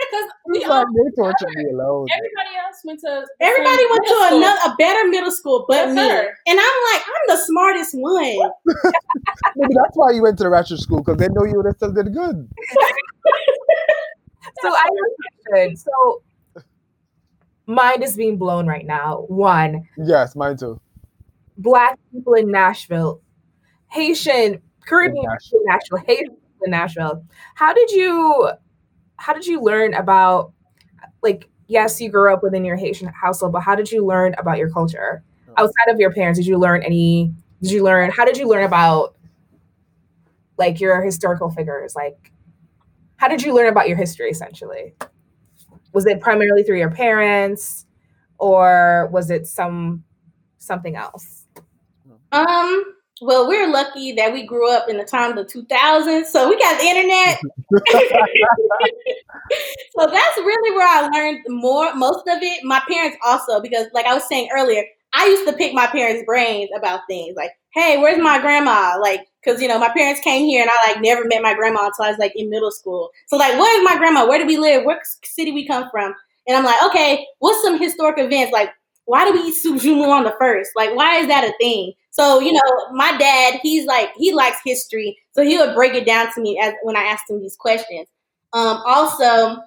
Because we It's all, torture me alone. everybody else went to Everybody went to school. another a better middle school but That's me. her. And I'm like, I'm the smartest one. Maybe that's why you went to the ratchet school because they know you would have still did good. So I So mind is being blown right now. One, Yes, mine too. black people in Nashville, Haitian, Caribbean In people in Nashville, Haitian people in Nashville. How did you how did you learn about like yes, you grew up within your Haitian household, but how did you learn about your culture? Outside of your parents, did you learn any did you learn how did you learn about like your historical figures? Like how did you learn about your history essentially? Was it primarily through your parents or was it some something else? Um, well, we're lucky that we grew up in the time of the 2000s, so we got the internet. so that's really where I learned more, most of it. My parents also, because like I was saying earlier, I used to pick my parents' brains about things like, hey, where's my grandma? Like, because you know, my parents came here and I like never met my grandma until I was like in middle school. So like, where's my grandma? Where do we live? What city we come from? And I'm like, okay, what's some historic events? Like, why do we eat soup joumou on the first? Like, why is that a thing? So, you know, my dad, he's like, he likes history. So he would break it down to me as when I asked him these questions. Um, also,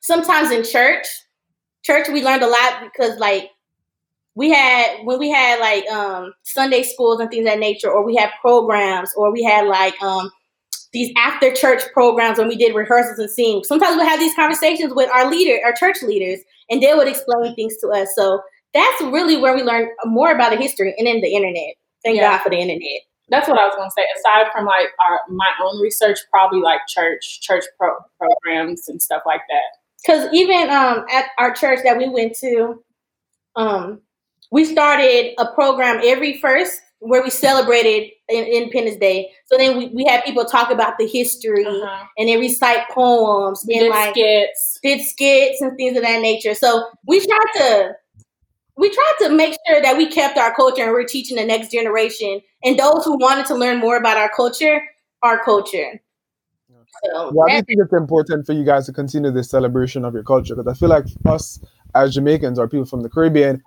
sometimes in church, church we learned a lot because like we had when we had like um Sunday schools and things of that nature, or we had programs, or we had like um these after church programs when we did rehearsals and sing. Sometimes we had these conversations with our leader, our church leaders, and they would explain things to us. So that's really where we learned more about the history and then the internet. Thank Yeah. God for the internet. That's what I was gonna say. Aside from like our my own research, probably like church church pro- programs and stuff like that. Because even um, at our church that we went to, um, we started a program every first where we celebrated Independence Day. So then we, we had people talk about the history Uh-huh. and then recite poems We and did like skits. did skits and things of that nature. So we tried to we tried to make sure that we kept our culture and we're teaching the next generation and those who wanted to learn more about our culture, our culture. So, Why do you think it's important for you guys to continue this celebration of your culture? Because I feel like us as Jamaicans or people from the Caribbean,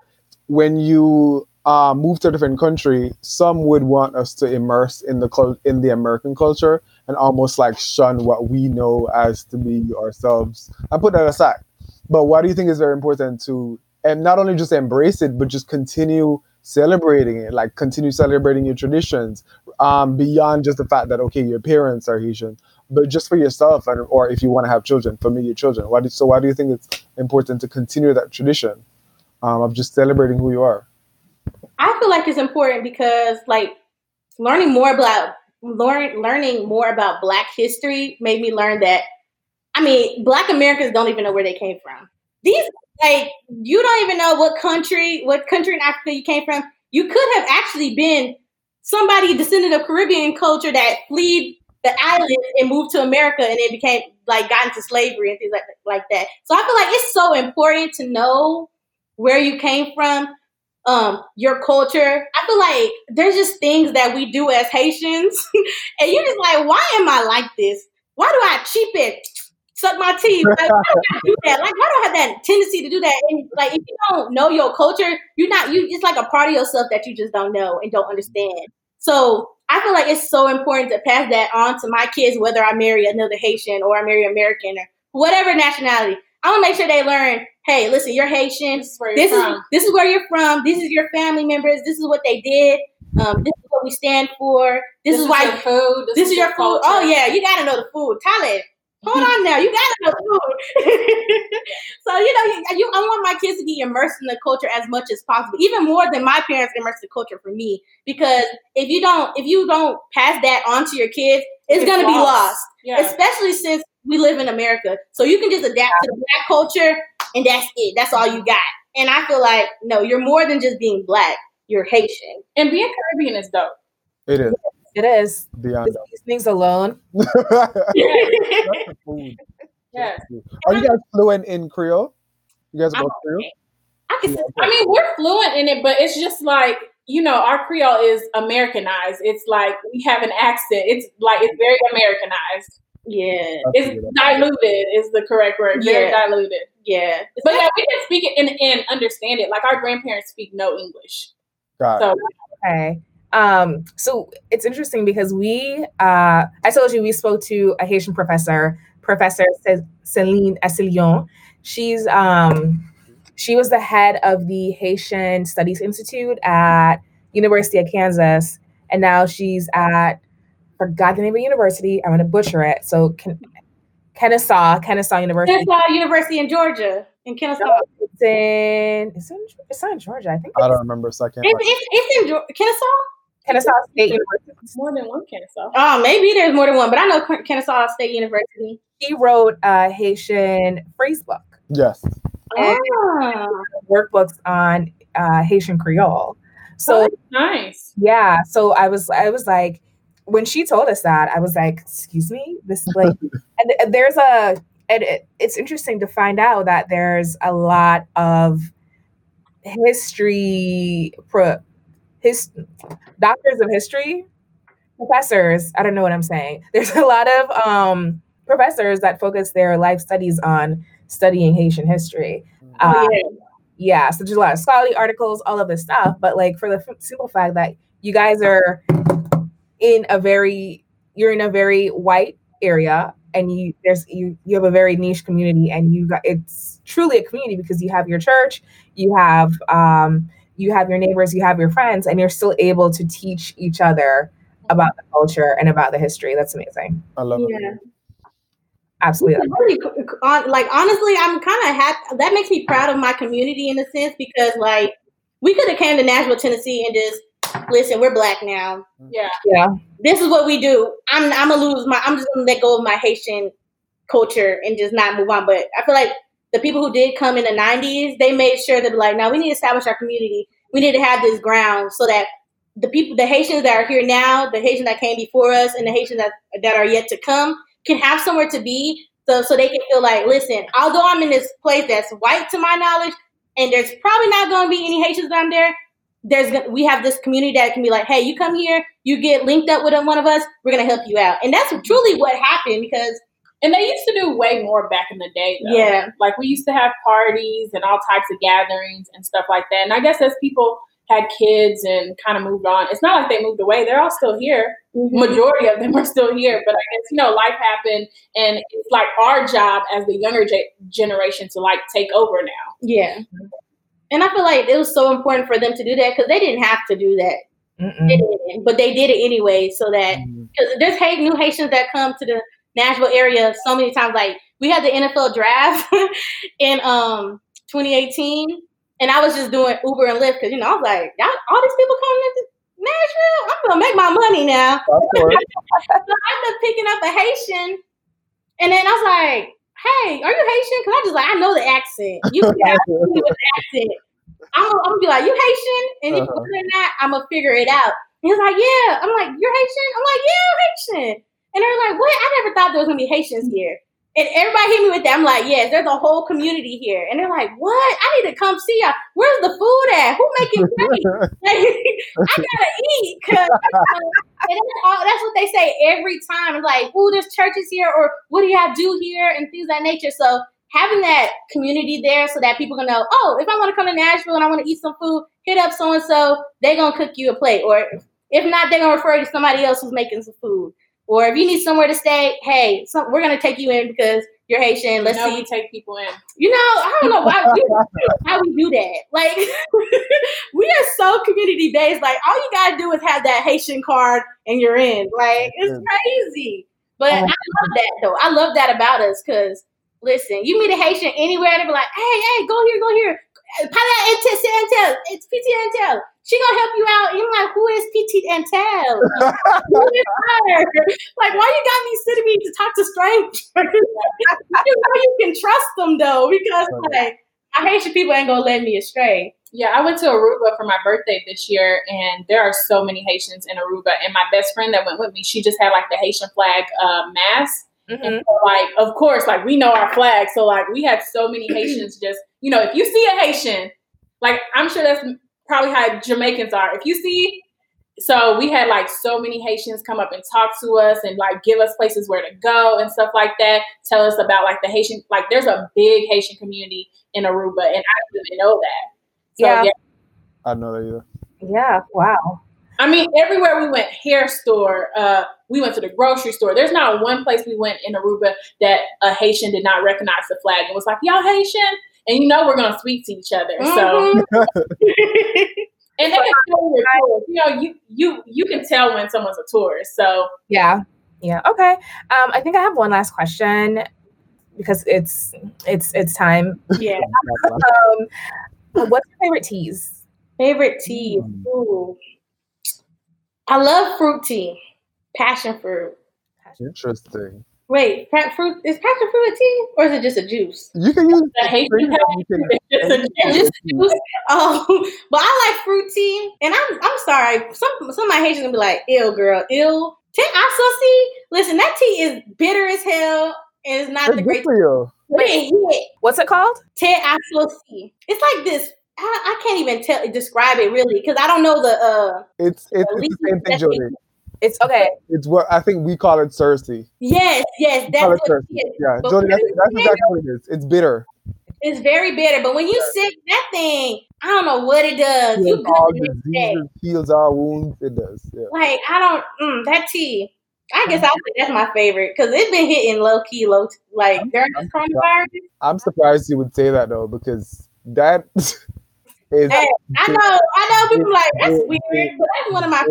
when you uh, move to a different country, some would want us to immerse in the in the American culture and almost like shun what we know as to be ourselves. I put that aside. But why do you think it's very important to and not only just embrace it, but just continue celebrating it, like continue celebrating your traditions um, beyond just the fact that okay, your parents are Haitian, but just for yourself and or if you want to have children, for me, your children. Why do, so why do you think it's important to continue that tradition um, of just celebrating who you are? I feel like it's important because like learning more about learn learning more about Black history made me learn that I mean Black Americans don't even know where they came from. These like you don't even know what country, what country in Africa you came from. You could have actually been somebody descendant of Caribbean culture that fled the islands and moved to America and then became like got into slavery and things like like that. So I feel like it's so important to know where you came from, um, your culture. I feel like there's just things that we do as Haitians, and you're just like, why am I like this? Why do I cheap it? suck my teeth. Like, why do I do that? Like, why do I have that tendency to do that? And like, if you don't know your culture, you're not you. It's like a part of yourself that you just don't know and don't understand. So I feel like it's so important to pass that on to my kids, whether I marry another Haitian or I marry American or whatever nationality. I want to make sure they learn. Hey, listen, you're Haitian. This is this is, this is where you're from. This is your family members. This is what they did. Um, this is what we stand for. This, this is, is why food. This, this is, your food. Culture. Oh yeah, you gotta know the food. Talib, Hold on now, you gotta know food. so you know, you, you, I want my kids to be immersed in the culture as much as possible, even more than my parents immersed the culture for me. Because if you don't, if you don't pass that on to your kids, it's, it's gonna lost. be lost. Yeah. Especially since we live in America, so you can just adapt to the black culture, and that's it. That's all you got. And I feel like no, you're more than just being black. You're Haitian, and being Caribbean is dope. It is. It is. Beyond these things alone. food. Yes. Are you guys fluent in Creole? You guys both Creole? I can. I mean, we're fluent in it, but it's just like you know, our Creole is Americanized. It's like we have an accent. It's like it's very Americanized. Yeah, it's diluted is the correct word. Very yeah. diluted. Yeah, but yeah, we can speak it and, and understand it. Like our grandparents speak no English. Got so, okay. Um, so it's interesting because we, uh, I told you we spoke to a Haitian professor, Professor Celine Asselion. She's, um, she was the head of the Haitian Studies Institute at University of Kansas, and now she's at forgot the name of the university. I'm gonna butcher it. So Ken- Kennesaw, Kennesaw University. Kennesaw University in Georgia, in Kennesaw. It's in, it's in, it's not in Georgia. I think I don't remember a second. It's, it's, it's in Kennesaw. Kennesaw State University. More than one Kennesaw. Oh, maybe there's more than one, but I know Kennesaw State University. He wrote a Haitian phrase book. Yes. Ah. Workbooks on uh, Haitian Creole. So oh, nice. Yeah. So I was, I was like, when she told us that, I was like, "Excuse me, this like." and, and there's a, and it, it's interesting to find out that there's a lot of history pro his doctors of history, professors. I don't know what I'm saying. There's a lot of um, professors that focus their life studies on studying Haitian history. Um, yeah. yeah, so there's a lot of scholarly articles, all of this stuff. But like for the f- simple fact that you guys are in a very, you're in a very white area, and you there's you you have a very niche community, and you got it's truly a community because you have your church, you have um, you have your neighbors, you have your friends, and you're still able to teach each other about the culture and about the history. That's amazing. I love yeah. it. Absolutely. Really, like honestly, I'm kind of happy. That makes me proud of my community in a sense because like we could have came to Nashville, Tennessee, and just listen. We're black now. Yeah, yeah. This is what we do. I'm I'm gonna lose my. I'm just gonna let go of my Haitian culture and just not move on. But I feel like the people who did come in the 90s, they made sure that like, now we need to establish our community. We need to have this ground so that the people, the Haitians that are here now, the Haitians that came before us, and the Haitians that, that are yet to come can have somewhere to be so, so they can feel like, listen, although I'm in this place that's white to my knowledge, and there's probably not going to be any Haitians down there. There's we have this community that can be like, hey, you come here, you get linked up with one of us, we're gonna help you out, and that's truly what happened because And they used to do way more back in the day. Though. Yeah. Like we used to have parties and all types of gatherings and stuff like that. And I guess as people had kids and kind of moved on, it's not like they moved away. They're all still here. Mm-hmm. Majority of them are still here. But I guess, you know, life happened and it's like our job as the younger ge- generation to like take over now. yeah, and I feel like it was so important for them to do that because they didn't have to do that, They but they did it anyway, so that because there's hate new Haitians that come to the Nashville area so many times. Like we had the NFL draft in um 2018, and I was just doing Uber and Lyft because you know I was like, y'all, all these people coming to Nashville, I'm gonna make my money now. So I ended up picking up a Haitian, and then I was like, "Hey, are you Haitian?" Because I just like I know the accent. You can ask me with the accent. I'm gonna, be like, "You Haitian?" And if Uh-huh. you're not, I'm gonna figure it out. And he was like, "Yeah." I'm like, "You're Haitian?" I'm like, "Yeah, I'm Haitian." And they're like, "What? I never thought there was gonna be Haitians here." And everybody hit me with that. I'm like, "Yes, there's a whole community here." And they're like, "What? I need to come see y'all. Where's the food at? Who making? Like, I gotta eat." 'cause, that's, all, that's what they say every time. It's like, "Ooh, there's churches here," or "What do y'all do here?" and things of that nature. So having that community there, so that people can know, "Oh, if I want to come to Nashville and I want to eat some food, hit up so and so. They're gonna cook you a plate." Or if not, they're gonna refer you to somebody else who's making some food. Or if you need somewhere to stay, hey, some, we're gonna take you in because you're Haitian. Let's you know, see we take people in. you know, I don't know why we, how we do that. Like, we are so community based. Like, all you gotta do is have that Haitian card and you're in. Like, it's crazy. But oh, I love that though. I love that about us because listen, you meet a Haitian anywhere, they be like, hey, hey, go here, go here. Pala Intel, Intel, it's PT Intel. She gonna help you out. And you're like, who is PT Intel? who is her? Like, why you got me sitting me to talk to strangers? you know you can trust them though, because like I Haitian people ain't gonna let me astray. Yeah, I went to Aruba for my birthday this year, and there are so many Haitians in Aruba. And my best friend that went with me, she just had like the Haitian flag uh, mask. Mhm. And so, like, of course, like we know our flag, so like we had so many Haitians. Just you know, if you see a Haitian, like I'm sure that's probably how Jamaicans are. If you see, so we had like so many Haitians come up and talk to us and like give us places where to go and stuff like that. Tell us about like the Haitian, like there's a big Haitian community in Aruba, and I didn't even know that. So, Yeah. yeah. I know that either. Yeah. Wow. I mean, everywhere we went, hair store, uh, we went to the grocery store. There's not one place we went in Aruba that a Haitian did not recognize the flag and was like, "Y'all Haitian," and you know we're gonna speak to each other. So, Mhm. and they can tell when you're tourists. You know, you you you can tell when someone's a tourist. So, Yeah. Yeah. Okay. Um, I think I have one last question because it's it's it's time. yeah. Um, what's your favorite teas? Favorite tea. Mm. Ooh. I love fruit tea. Passion fruit. Interesting. Wait, pa- fruit is passion fruit a tea or is it just a juice? You can use the Haitian you passion can- fruit is just a It's just a juice. Oh, but I like fruit tea, and I'm I'm sorry. Some some of my Haitians gonna be like, "Ill girl, ill." Te associ. Listen, that tea is bitter as hell, and it's not It's the great. for you. But it hit. What's it called? Te associ. It's like this. I, I can't even tell describe it really because I don't know the uh. It's it's, it's the same thing, Jody. It's okay. It's what I think we call it cerasee. Yes, yes, that's what cerasee. it is. Yeah, But Jody, that's, that's bitter- exactly what it is. It's bitter. It's very bitter, but when you sip that thing, I don't know what it does. You Heals all next day. diseases, heals all wounds. It does. Yeah. Like I don't mm, that tea. I guess I'll say that's my favorite because it's been hitting low key, low like during this coronavirus. I'm surprised you would say that though, because that is Hey, I know, I know people like that's It- weird, but that's one of my.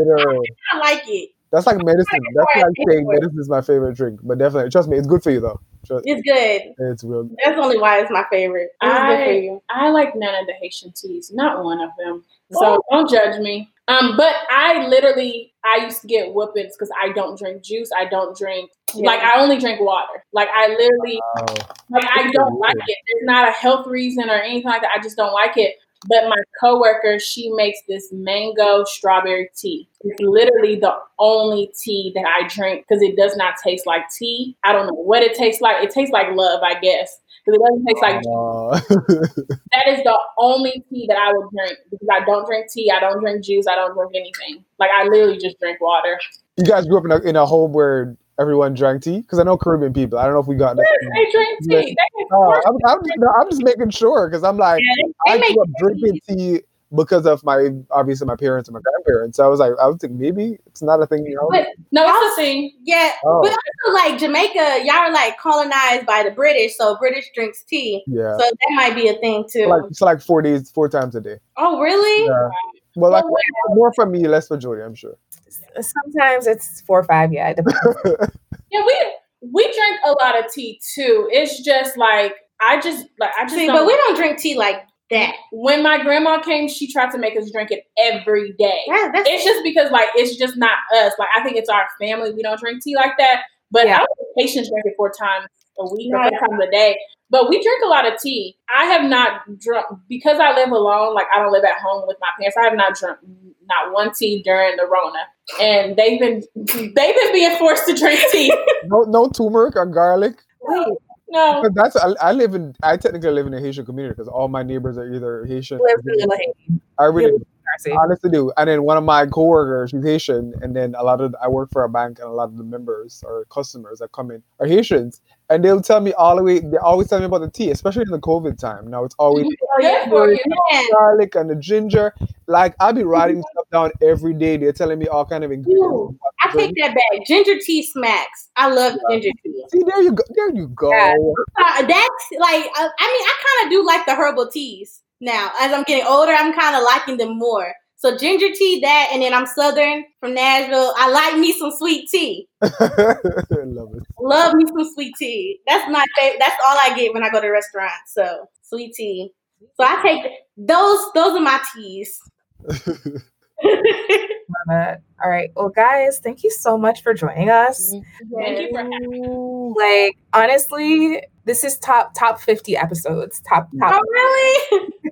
I like it. That's like medicine. That's for it. like saying for medicine is my favorite drink. But definitely, trust me, it's good for you though. Trust, It's good. it's real good. That's only why it's my favorite. It's good for I, you. I like none of the Haitian teas, not one of them. So don't judge me. Um, but I literally I used to get whoopings because I don't drink juice. I don't drink like I only drink water. Like I literally Wow. like I don't like it. There's not a health reason or anything like that. I just don't like it. But my coworker, she makes this mango strawberry tea. It's literally the only tea that I drink because it does not taste like tea. I don't know what it tastes like. It tastes like love, I guess. because it doesn't taste like. Uh, That is the only tea that I would drink because I don't drink tea, I don't drink juice, I don't drink anything. Like I literally just drink water. you guys grew up in a, in a home where everyone drank tea? Because I know Caribbean people. I don't know if we got that. They drink tea. They Oh, I'm, I'm, just, no, I'm just making sure because I'm like, Yeah, I make grew up drinking tea because of my obviously my parents and my grandparents. So I was like, I was thinking maybe it's not a thing, you know. But no, it's a thing. yeah, Oh. but also like Jamaica, y'all are like colonized by the British, so British drinks tea. yeah, So that might be a thing too. like it's like four days, four times a day. oh, really? Yeah. Well, like Well, more for me, less for Jody, I'm sure. Sometimes it's four or five. Yeah. Yeah, we we drink a lot of tea too. It's just like I just like I just See, but we don't drink tea like that. when my grandma came, she tried to make us drink it every day. Yeah, that's It's just because like it's just not us. Like I think it's our family. We don't drink tea like that. But Yeah. I don't think Haitians drink it four times a week or Right. four times a day. But we drink a lot of tea. I have not drunk because I live alone. Like I don't live at home with my parents. I have not drunk not one tea during the Rona, and they've been they've been being forced to drink tea. no, no turmeric or garlic. Wait, No, But that's I, I live in I technically live in a Haitian community because all my neighbors are either Haitian. live in Little Haiti. I really Darcy. honestly do. And then one of my coworkers, she's Haitian, and then a lot of I work for a bank, and a lot of the members or customers that come in are Haitians, and they'll tell me all the way. They always tell me about the tea, especially in the COVID time. Now it's always you. garlic and the ginger. Like I'll be writing stuff down every day. They're telling me all kind of ingredients. Ooh, I take that back. Ginger tea smacks. I love ginger tea. See, there you go. There you go. Yeah. Uh, that's like I, I mean I kind of do like the herbal teas now. As I'm getting older, I'm kind of liking them more. So ginger tea, that, and then I'm Southern from Nashville. I like me some sweet tea. Love it. Love me some sweet tea. That's my favorite. That's all I get when I go to restaurants. So sweet tea. So I take those. Those are my teas. Love it. All right. Well, guys, thank you so much for joining us. Thank you for having me. Like, honestly, this is top top 50 episodes. Top top. Oh really?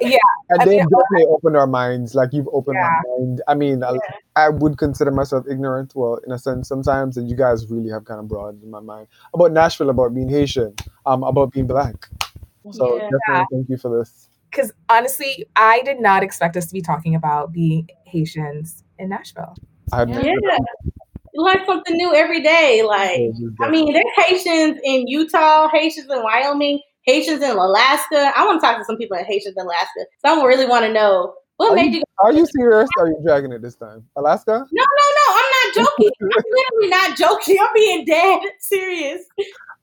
Yeah. And I then mean, definitely open our minds. Like you've opened Yeah. my mind. I mean, I, I would consider myself ignorant. Well, in a sense, sometimes, and you guys really have kind of broadened my mind about Nashville, about being Haitian, um, about being black. So Yeah. definitely thank you for this. Because honestly, I did not expect us to be talking about being Haitians in Nashville. I had Yeah. You learn something new every day. Like I mean, there's Haitians in Utah, Haitians in Wyoming, Haitians in Alaska. I want to talk to some people in Haitians in Alaska. So I really want to know what Are made you- you. Are you serious? Are you dragging it this time? Alaska? No, no, no. I'm not joking. I'm literally not joking. I'm being dead serious.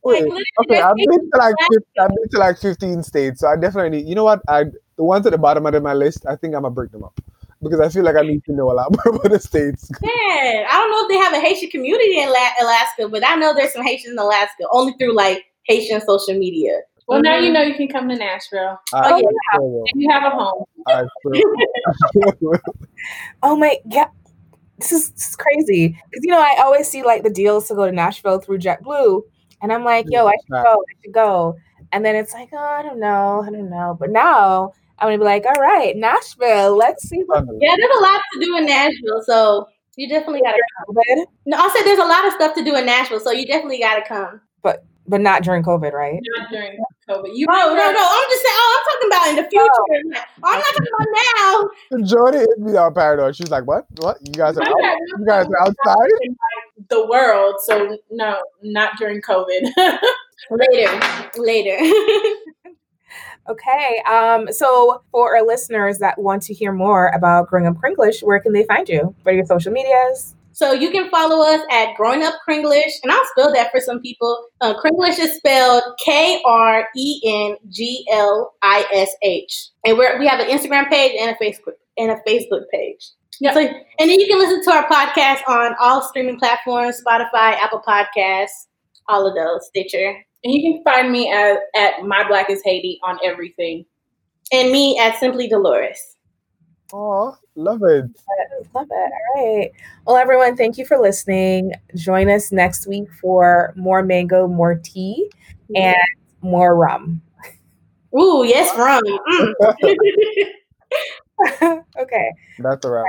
Wait, Like, okay, I've been to like 15, I've been to like 15 states, so I definitely. You know what? I the ones at the bottom of my list, I think I'm gonna break them up because I feel like I need to know a lot more about the states. Yeah, I don't know if they have a Haitian community in La- Alaska, but I know there's some Haitians in Alaska only through like Haitian social media. Well, now you mm-hmm. know you can come to Nashville I, oh, yeah. sure will. and you have a home. I sure will. Oh my yeah. This is, this is crazy. Because you know, I always see like the deals to go to Nashville through JetBlue. And I'm like, yo, I should go, I should go. And then it's like, oh, I don't know, I don't know. But now I'm gonna be like, all right, Nashville, let's see what Yeah, there's a lot to do in Nashville, so you definitely gotta come. No, I said there's a lot of stuff to do in Nashville, so you definitely gotta come. but but not during COVID, right? Not during COVID. You No, no, no. I'm just saying. Oh, I'm talking about in the future. Oh, I'm not talking about now. Jordan hit me on paranoid. She's like, "What? What? You guys are out? You guys are outside?" The world. So no, not during COVID. Later, later. Okay. Um, so for our listeners that want to hear more about growing up Krenglish, where can they find you? What are your social medias? so you can follow us at Growing Up Krenglish, and I'll spell that for some people. Uh, Krenglish is spelled K R E N G L I S H, and we're, we have an Instagram page and a Facebook and a Facebook page. Yeah. So, and then you can listen to our podcast on all streaming platforms: Spotify, Apple Podcasts, all of those, Stitcher, and you can find me at, at My Black is Haiti on everything. and me at Simply Delores. Oh, love it. Love it. All right. Well, everyone, thank you for listening. Join us next week for more mango, more tea, and more rum. Ooh, yes, rum. Mm. okay. That's a wrap.